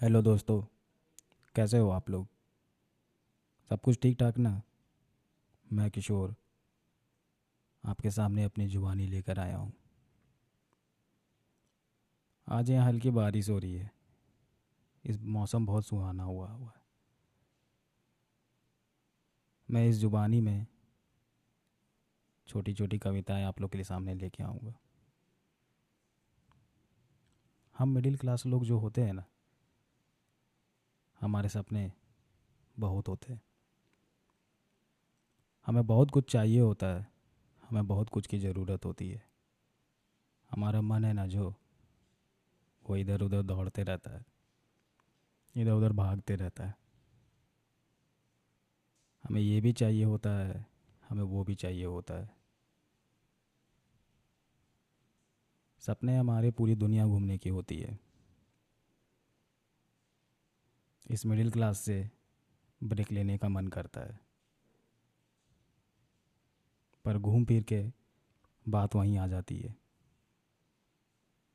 Hello दोस्तों, कैसे हो आप लोग? सब कुछ ठीक ठाक ना? मैं किशोर, आपके सामने अपनी जुबानी लेकर आया हूँ। आज यहाँ हल्की बारिश हो रही है। इस मौसम बहुत सुहाना हुआ हुआ है। मैं इस जुबानी में छोटी छोटी कविताएँ आप लोग के लिए सामने लेके आऊँगा। हम मिडिल क्लास लोग जो होते हैं ना हमारे सपने बहुत होते हैं। हमें बहुत कुछ चाहिए होता है। हमें बहुत कुछ की ज़रूरत होती है। हमारा मन है ना जो वो इधर उधर दौड़ते रहता है। इधर उधर भागते रहता है। हमें ये भी चाहिए होता है। हमें वो भी चाहिए होता है। सपने हमारे पूरी दुनिया घूमने की होती है। इस मिडिल क्लास से ब्रेक लेने का मन करता है। पर घूम फिर के बात वहीं आ जाती है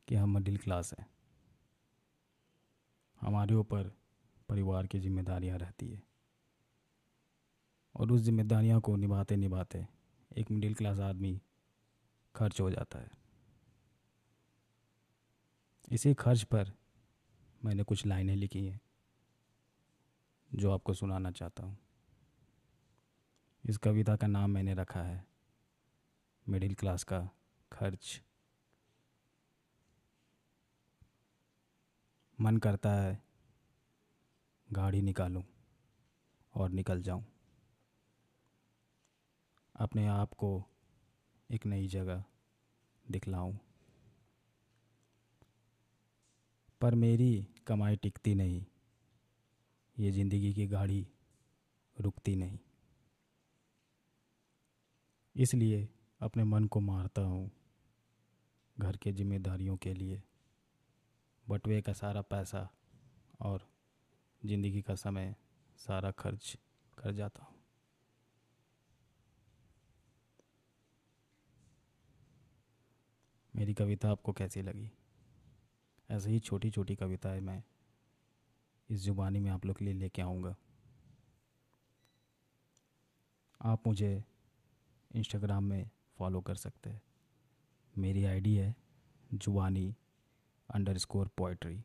कि हम मिडिल क्लास हैं। हमारे ऊपर परिवार की जिम्मेदारियाँ रहती है। और उस जिम्मेदारियों को निभाते निभाते एक मिडिल क्लास आदमी खर्च हो जाता है। इसी खर्च पर मैंने कुछ लाइनें लिखी हैं। जो आपको सुनाना चाहता हूँ। इस कविता का नाम मैंने रखा है। मिडिल क्लास का खर्च। मन करता है, गाड़ी निकालूं और निकल जाऊँ। अपने आप को एक नई जगह दिखलाऊं। पर मेरी कमाई टिकती नहीं। ये ज़िंदगी की गाड़ी रुकती नहीं। इसलिए अपने मन को मारता हूँ घर के जिम्मेदारियों के लिए बटवे का सारा पैसा और ज़िंदगी का समय सारा खर्च कर जाता हूँ। मेरी कविता आपको कैसी लगी? ऐसे ही छोटी छोटी कविताएँ मैं इस ज़ुबानी में आप लोग के लिए लेके आऊँगा। आप मुझे इंस्टाग्राम में फॉलो कर सकते हैं। मेरी आईडी है जुबानी अंडर स्कोर पोइट्री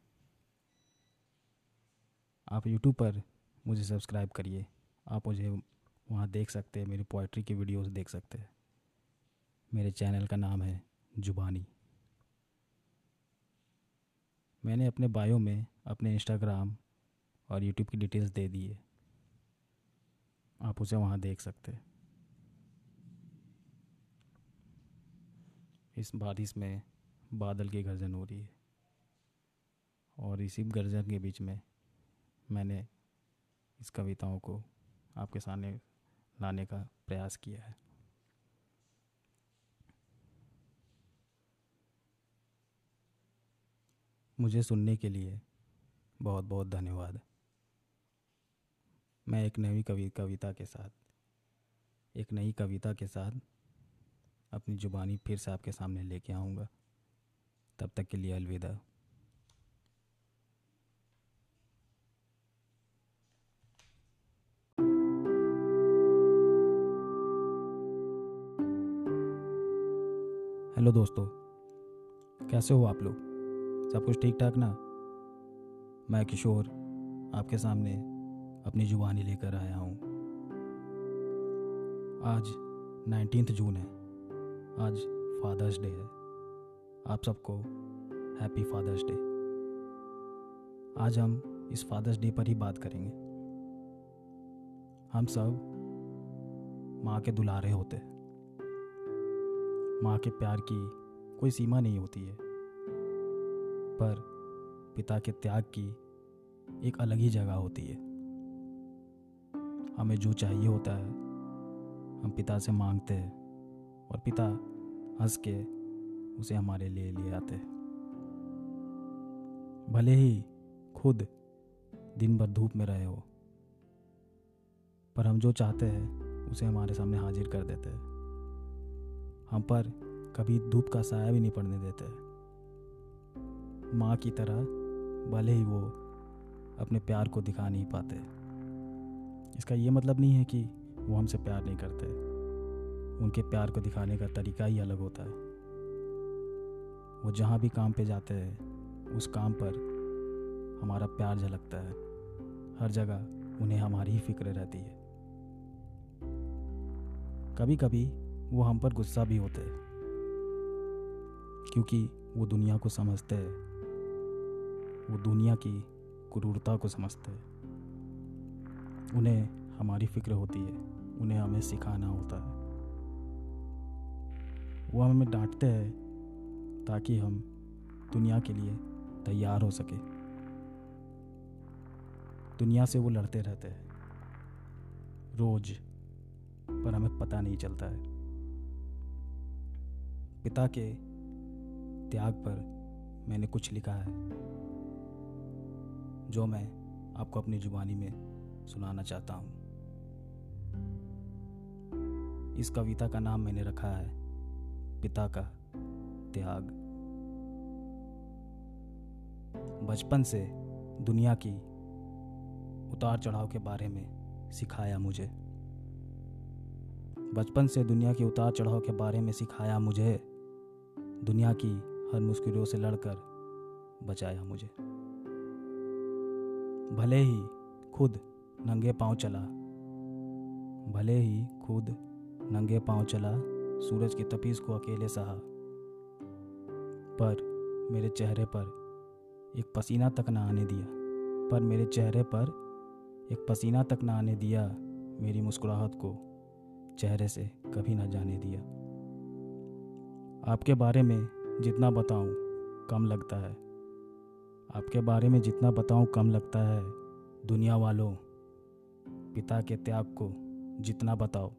आप यूट्यूब पर मुझे सब्सक्राइब करिए। आप मुझे वहाँ देख सकते हैं, मेरी पोइट्री की वीडियोस देख सकते हैं। मेरे चैनल का नाम है जुबानी। मैंने अपने बायो में, अपने इंस्टाग्राम और यूट्यूब की डिटेल्स दे दी है आप उसे वहाँ देख सकते हैं। इस बारिश में बादल की गर्जन हो रही है। और इसी गर्जन के बीच में मैंने इस कविताओं को आपके सामने लाने का प्रयास किया है। मुझे सुनने के लिए बहुत बहुत धन्यवाद। मैं एक नई कवि, कविता के साथ, एक नई कविता के साथ अपनी ज़ुबानी फिर से आपके सामने लेके आऊँगा। तब तक के लिए अलविदा। हेलो दोस्तों, कैसे हो आप लोग? सब कुछ ठीक ठाक ना? मैं किशोर, आपके सामने अपनी जुबानी लेकर आया हूँ। आज नाइनटीन जून है। आज फादर्स डे है। आप सबको हैप्पी फादर्स डे। आज हम इस फादर्स डे पर ही बात करेंगे। हम सब माँ के दुलारे होते हैं। माँ के प्यार की कोई सीमा नहीं होती है। पर पिता के त्याग की एक अलग ही जगह होती है। हमें जो चाहिए होता है, हम पिता से मांगते हैं और पिता हंस के उसे हमारे लिए ले आते हैं। भले ही खुद दिन भर धूप में रहे हो, पर हम जो चाहते हैं, उसे हमारे सामने हाजिर कर देते हैं। हम पर कभी धूप का साया भी नहीं पड़ने देते माँ की तरह भले ही वो अपने प्यार को दिखा नहीं पाते। इसका ये मतलब नहीं है कि वो हमसे प्यार नहीं करते उनके प्यार को दिखाने का तरीका ही अलग होता है। वो जहाँ भी काम पे जाते हैं, उस काम पर हमारा प्यार झलकता है। हर जगह उन्हें हमारी ही फ़िक्र रहती है। कभी कभी वो हम पर गुस्सा भी होते हैं। क्योंकि वो दुनिया को समझते हैं। वो दुनिया की क्रूरता को समझते हैं। उन्हें हमारी फ़िक्र होती है, उन्हें हमें सिखाना होता है। वो हमें डांटते हैं ताकि हम दुनिया के लिए तैयार हो सके। दुनिया से वो लड़ते रहते हैं। रोज, पर हमें पता नहीं चलता है। पिता के त्याग पर मैंने कुछ लिखा है, जो मैं आपको अपनी जुबानी में सुनाना चाहता हूँ। इस कविता का नाम मैंने रखा है, पिता का त्याग। बचपन से दुनिया की उतार चढ़ाव के बारे में सिखाया मुझे। बचपन से दुनिया के उतार चढ़ाव के बारे में सिखाया मुझे। दुनिया की हर मुश्किलों से लड़कर बचाया मुझे। भले ही खुद नंगे पाँव चला। भले ही खुद नंगे पाँव चला, सूरज की तपीस को अकेले सहा। पर मेरे चेहरे पर एक पसीना तक ना आने दिया। पर मेरे चेहरे पर एक पसीना तक ना आने दिया मेरी मुस्कुराहट को चेहरे से कभी ना जाने दिया। आपके बारे में जितना बताऊँ, कम लगता है। आपके बारे में जितना बताऊँ, कम लगता है। दुनिया वालों पिता के त्याग को जितना बताओ,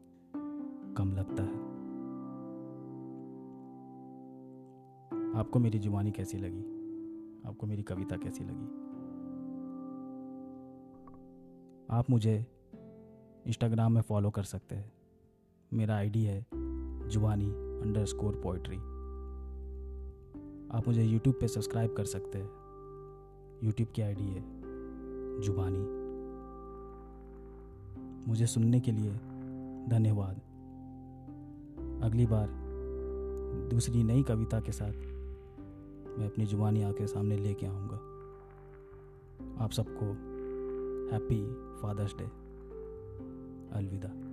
कम लगता है। आपको मेरी जुबानी कैसी लगी? आपको मेरी कविता कैसी लगी? आप मुझे इंस्टाग्राम में फॉलो कर सकते हैं। मेरा आईडी है जुबानी अंडर स्कोर पोइट्री आप मुझे यूट्यूब पे सब्सक्राइब कर सकते हैं। यूट्यूब की आईडी है जुबानी मुझे सुनने के लिए धन्यवाद। अगली बार दूसरी नई कविता के साथ मैं अपनी जुबानी आपके सामने लेके आऊँगा। आप सबको हैप्पी फादर्स डे। अलविदा।